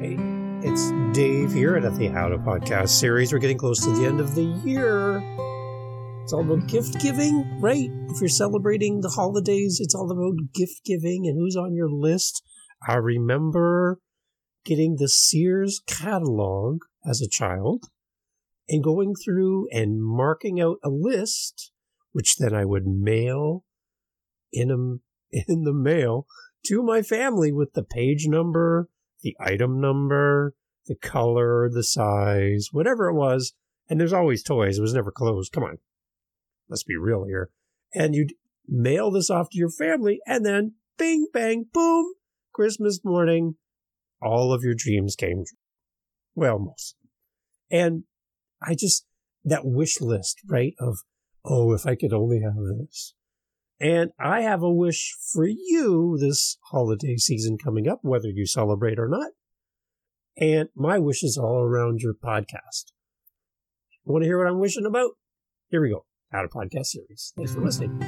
Hey, it's Dave here at the How to Podcast series. We're getting close to the end of the year. It's all about gift giving, right? If you're celebrating the holidays, it's all about gift giving and who's on your list. I remember getting the Sears catalog as a child and going through and marking out a list, which then I would mail in a, in the mail to my family with the page number, the item number, the color, the size, whatever it was. And there's always toys. It was never closed. Come on. Let's be real here. And you'd mail this off to your family and then bing, bang, boom, Christmas morning, all of your dreams came true. Well, most. And I just, that wish list, right? Of, oh, if I could only have this. And I have a wish for you this holiday season coming up, whether you celebrate or not. And my wish is all around your podcast. Want to hear what I'm wishing about? Here we go. How to Podcast series. Thanks for listening.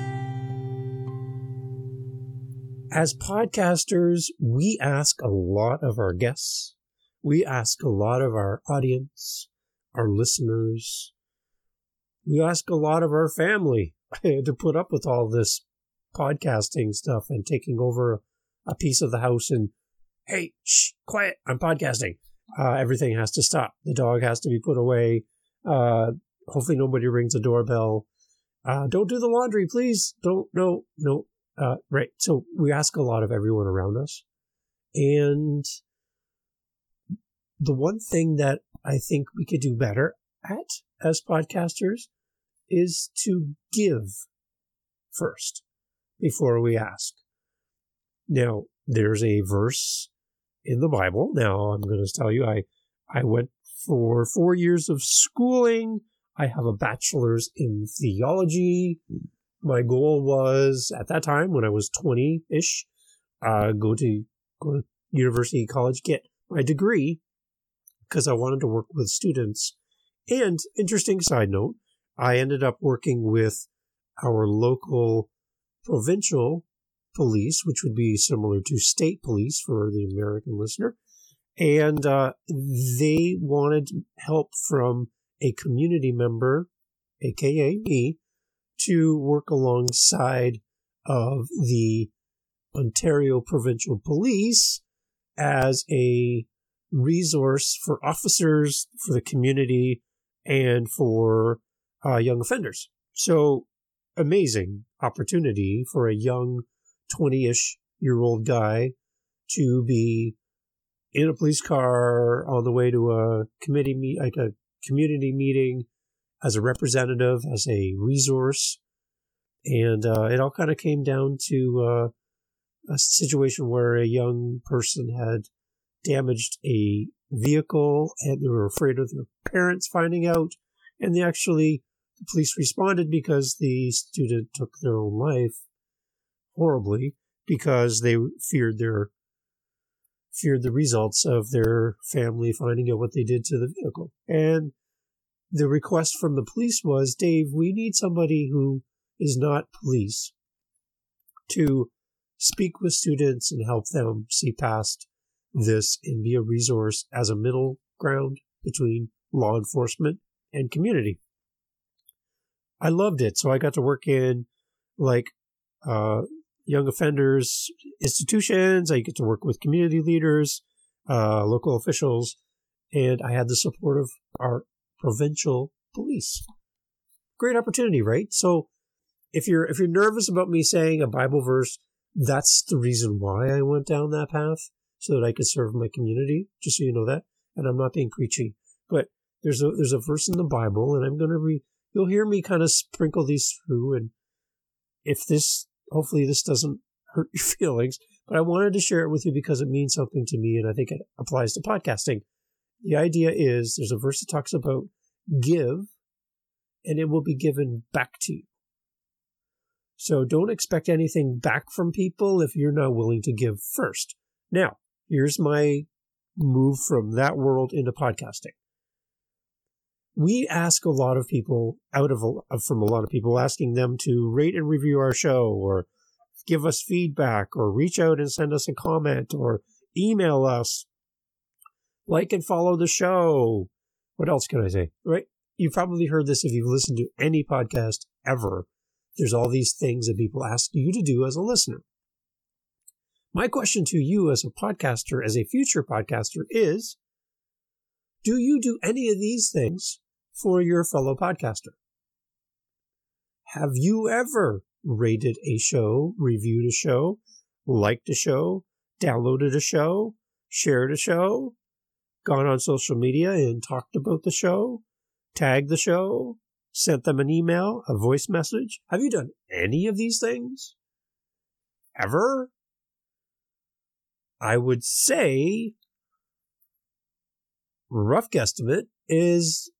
As podcasters, we ask a lot of our guests. We ask a lot of our audience, our listeners. We ask a lot of our family to put up with all this podcasting stuff and taking over a piece of the house and hey, shh, quiet, I'm podcasting. Uh, everything has to stop. The dog has to be put away. Uh, hopefully nobody rings the doorbell. Uh, don't do the laundry, please. Don't, no, no. Uh, right. So we ask a lot of everyone around us. And the one thing that I think we could do better at as podcasters is to give first before we ask. Now, there's a verse in the Bible. Now, I'm going to tell you, I, I went for four years of schooling. I have a bachelor's in theology. My goal was at that time when I was 20 ish, uh, go to, go to university, college, get my degree because I wanted to work with students. And interesting side note, I ended up working with our local provincial police, which would be similar to state police for the American listener. And uh, they wanted help from a community member, aka me, to work alongside of the Ontario Provincial Police as a resource for officers, for the community, and for uh, young offenders. So amazing opportunity for a young 20 ish year old guy to be in a police car on the way to a committee meet, like a community meeting as a representative, as a resource. And uh, it all kind of came down to uh, a situation where a young person had damaged a vehicle and they were afraid of their parents finding out. And they actually the police responded because the student took their own life horribly because they feared their feared the results of their family finding out what they did to the vehicle. And the request from the police was, Dave, we need somebody who is not police to speak with students and help them see past this and be a resource as a middle ground between law enforcement and community. I loved it. So I got to work in like uh, young offenders institutions. I get to work with community leaders, uh, local officials, and I had the support of our provincial police. Great opportunity, right? So if you're if you're nervous about me saying a Bible verse, that's the reason why I went down that path so that I could serve my community. Just so you know that, and I'm not being preachy, but there's a there's a verse in the Bible, and I'm going to read you'll hear me kind of sprinkle these through. And if this, hopefully, this doesn't hurt your feelings, but I wanted to share it with you because it means something to me, and I think it applies to podcasting. The idea is there's a verse that talks about give, and it will be given back to you. So don't expect anything back from people if you're not willing to give first. Now, here's my move from that world into podcasting we ask a lot of people out of from a lot of people asking them to rate and review our show or give us feedback or reach out and send us a comment or email us Like and follow the show. What else can I say? Right? You've probably heard this if you've listened to any podcast ever. There's all these things that people ask you to do as a listener. My question to you as a podcaster, as a future podcaster, is Do you do any of these things for your fellow podcaster? Have you ever rated a show, reviewed a show, liked a show, downloaded a show, shared a show, gone on social media and talked about the show, tagged the show, sent them an email, a voice message? Have you done any of these things? Ever? I would say, rough guesstimate is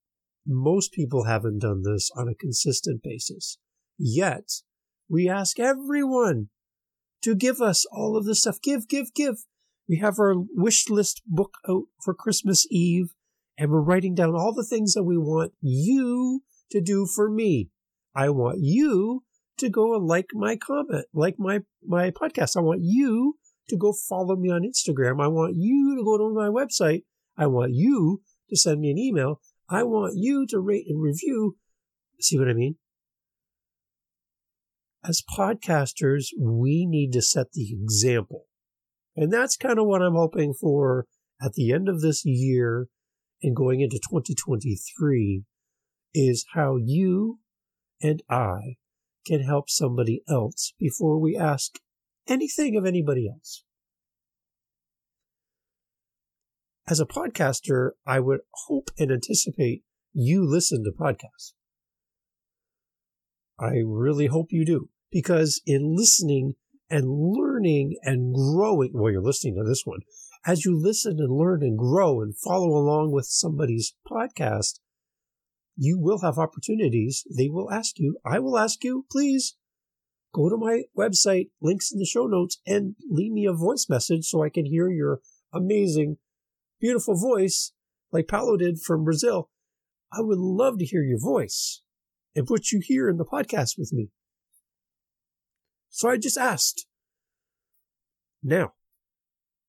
most people haven't done this on a consistent basis. Yet, we ask everyone to give us all of this stuff. Give, give, give. We have our wish list book out for Christmas Eve, and we're writing down all the things that we want you to do for me. I want you to go and like my comment, like my, my podcast. I want you to go follow me on Instagram. I want you to go to my website. I want you to send me an email. I want you to rate and review. See what I mean? As podcasters, we need to set the example. And that's kind of what I'm hoping for at the end of this year and going into 2023 is how you and I can help somebody else before we ask anything of anybody else. As a podcaster, I would hope and anticipate you listen to podcasts. I really hope you do because in listening and learning and growing, well, you're listening to this one, as you listen and learn and grow and follow along with somebody's podcast, you will have opportunities. They will ask you, I will ask you, please go to my website, links in the show notes, and leave me a voice message so I can hear your amazing, beautiful voice like Paulo did from Brazil. I would love to hear your voice and put you here in the podcast with me. So I just asked. Now,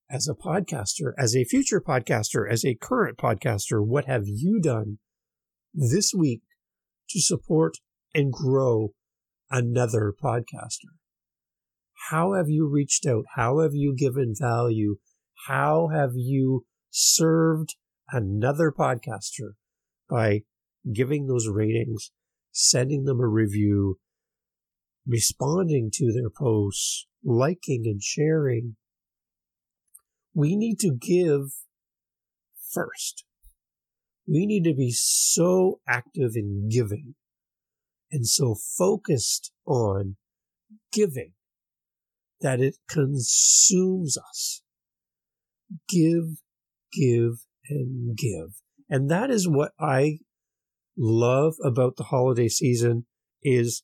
as a podcaster, as a future podcaster, as a current podcaster, what have you done this week to support and grow another podcaster? How have you reached out? How have you given value? How have you served another podcaster by giving those ratings, sending them a review, responding to their posts, liking and sharing? We need to give first. We need to be so active in giving and so focused on giving that it consumes us. Give, give, and give. And that is what I love about the holiday season is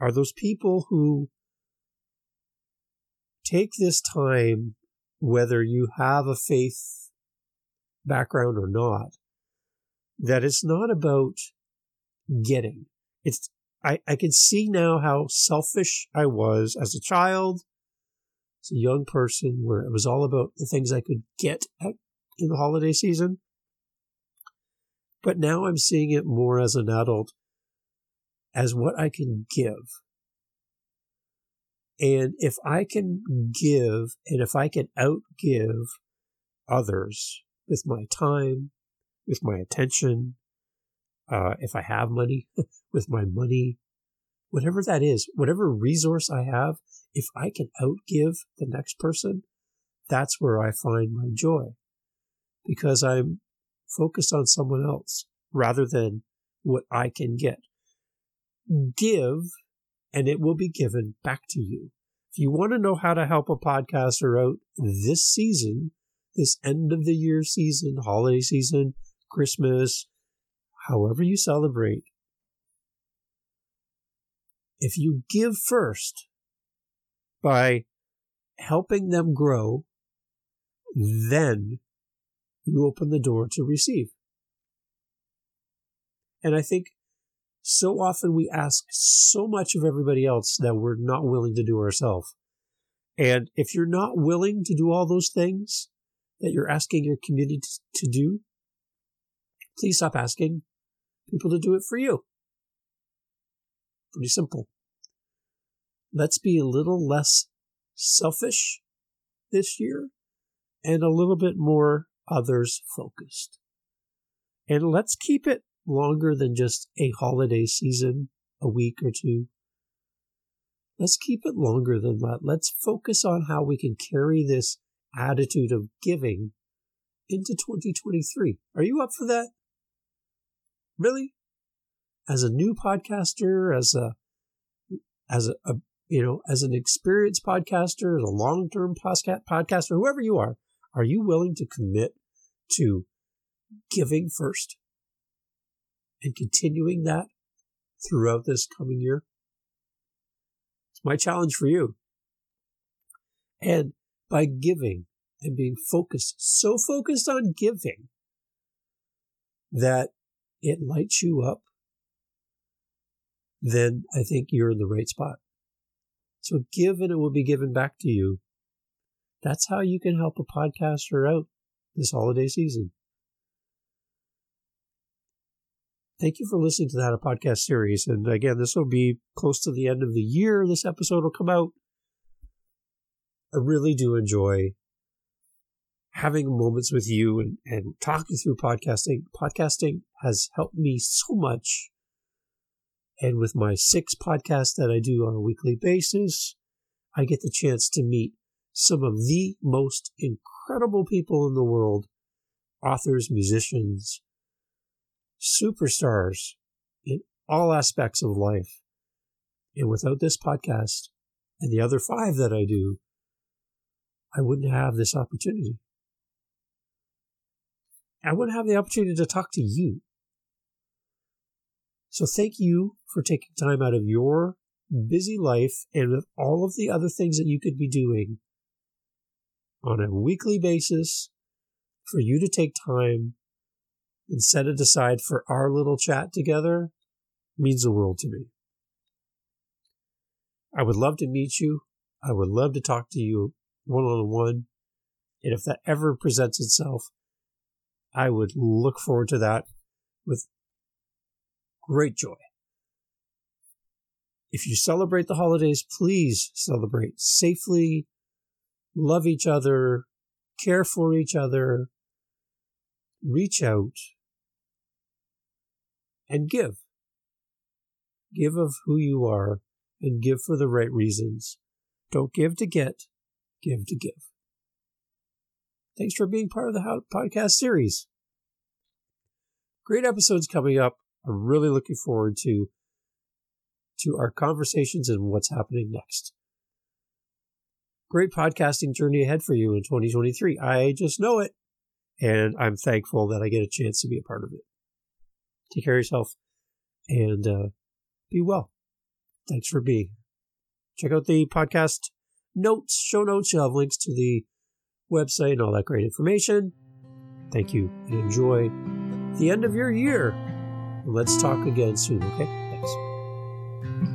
are those people who take this time, whether you have a faith background or not, that it's not about getting. It's I, I can see now how selfish I was as a child, as a young person, where it was all about the things I could get at, in the holiday season. But now I'm seeing it more as an adult as what I can give. And if I can give and if I can outgive others with my time, with my attention, uh, if I have money, with my money, whatever that is, whatever resource I have, if I can outgive the next person, that's where I find my joy because I'm focused on someone else rather than what I can get. Give and it will be given back to you. If you want to know how to help a podcaster out this season, this end of the year season, holiday season, Christmas, however you celebrate, if you give first by helping them grow, then you open the door to receive. And I think so often we ask so much of everybody else that we're not willing to do ourselves. And if you're not willing to do all those things, that you're asking your community to do, please stop asking people to do it for you. Pretty simple. Let's be a little less selfish this year and a little bit more others focused. And let's keep it longer than just a holiday season, a week or two. Let's keep it longer than that. Let's focus on how we can carry this attitude of giving into 2023. Are you up for that? Really? As a new podcaster, as a as a, a you know, as an experienced podcaster, as a long-term podcaster, whoever you are, are you willing to commit to giving first and continuing that throughout this coming year? It's my challenge for you. And by giving and being focused, so focused on giving that it lights you up, then I think you're in the right spot. So give and it will be given back to you. That's how you can help a podcaster out this holiday season. Thank you for listening to that podcast series. And again, this will be close to the end of the year. This episode will come out. I really do enjoy having moments with you and, and talking through podcasting. Podcasting has helped me so much. And with my six podcasts that I do on a weekly basis, I get the chance to meet some of the most incredible people in the world authors, musicians, superstars in all aspects of life. And without this podcast and the other five that I do, I wouldn't have this opportunity. I wouldn't have the opportunity to talk to you. So thank you for taking time out of your busy life and with all of the other things that you could be doing on a weekly basis for you to take time and set it aside for our little chat together means the world to me. I would love to meet you. I would love to talk to you one on one. And if that ever presents itself, I would look forward to that with great joy. If you celebrate the holidays, please celebrate safely, love each other, care for each other, reach out, and give. Give of who you are and give for the right reasons. Don't give to get, give to give. Thanks for being part of the podcast series. Great episodes coming up. I'm really looking forward to to our conversations and what's happening next. Great podcasting journey ahead for you in 2023. I just know it. And I'm thankful that I get a chance to be a part of it. Take care of yourself and uh, be well. Thanks for being. Check out the podcast notes, show notes. You'll have links to the website and all that great information. Thank you and enjoy the end of your year. Let's talk again soon, okay? Thanks.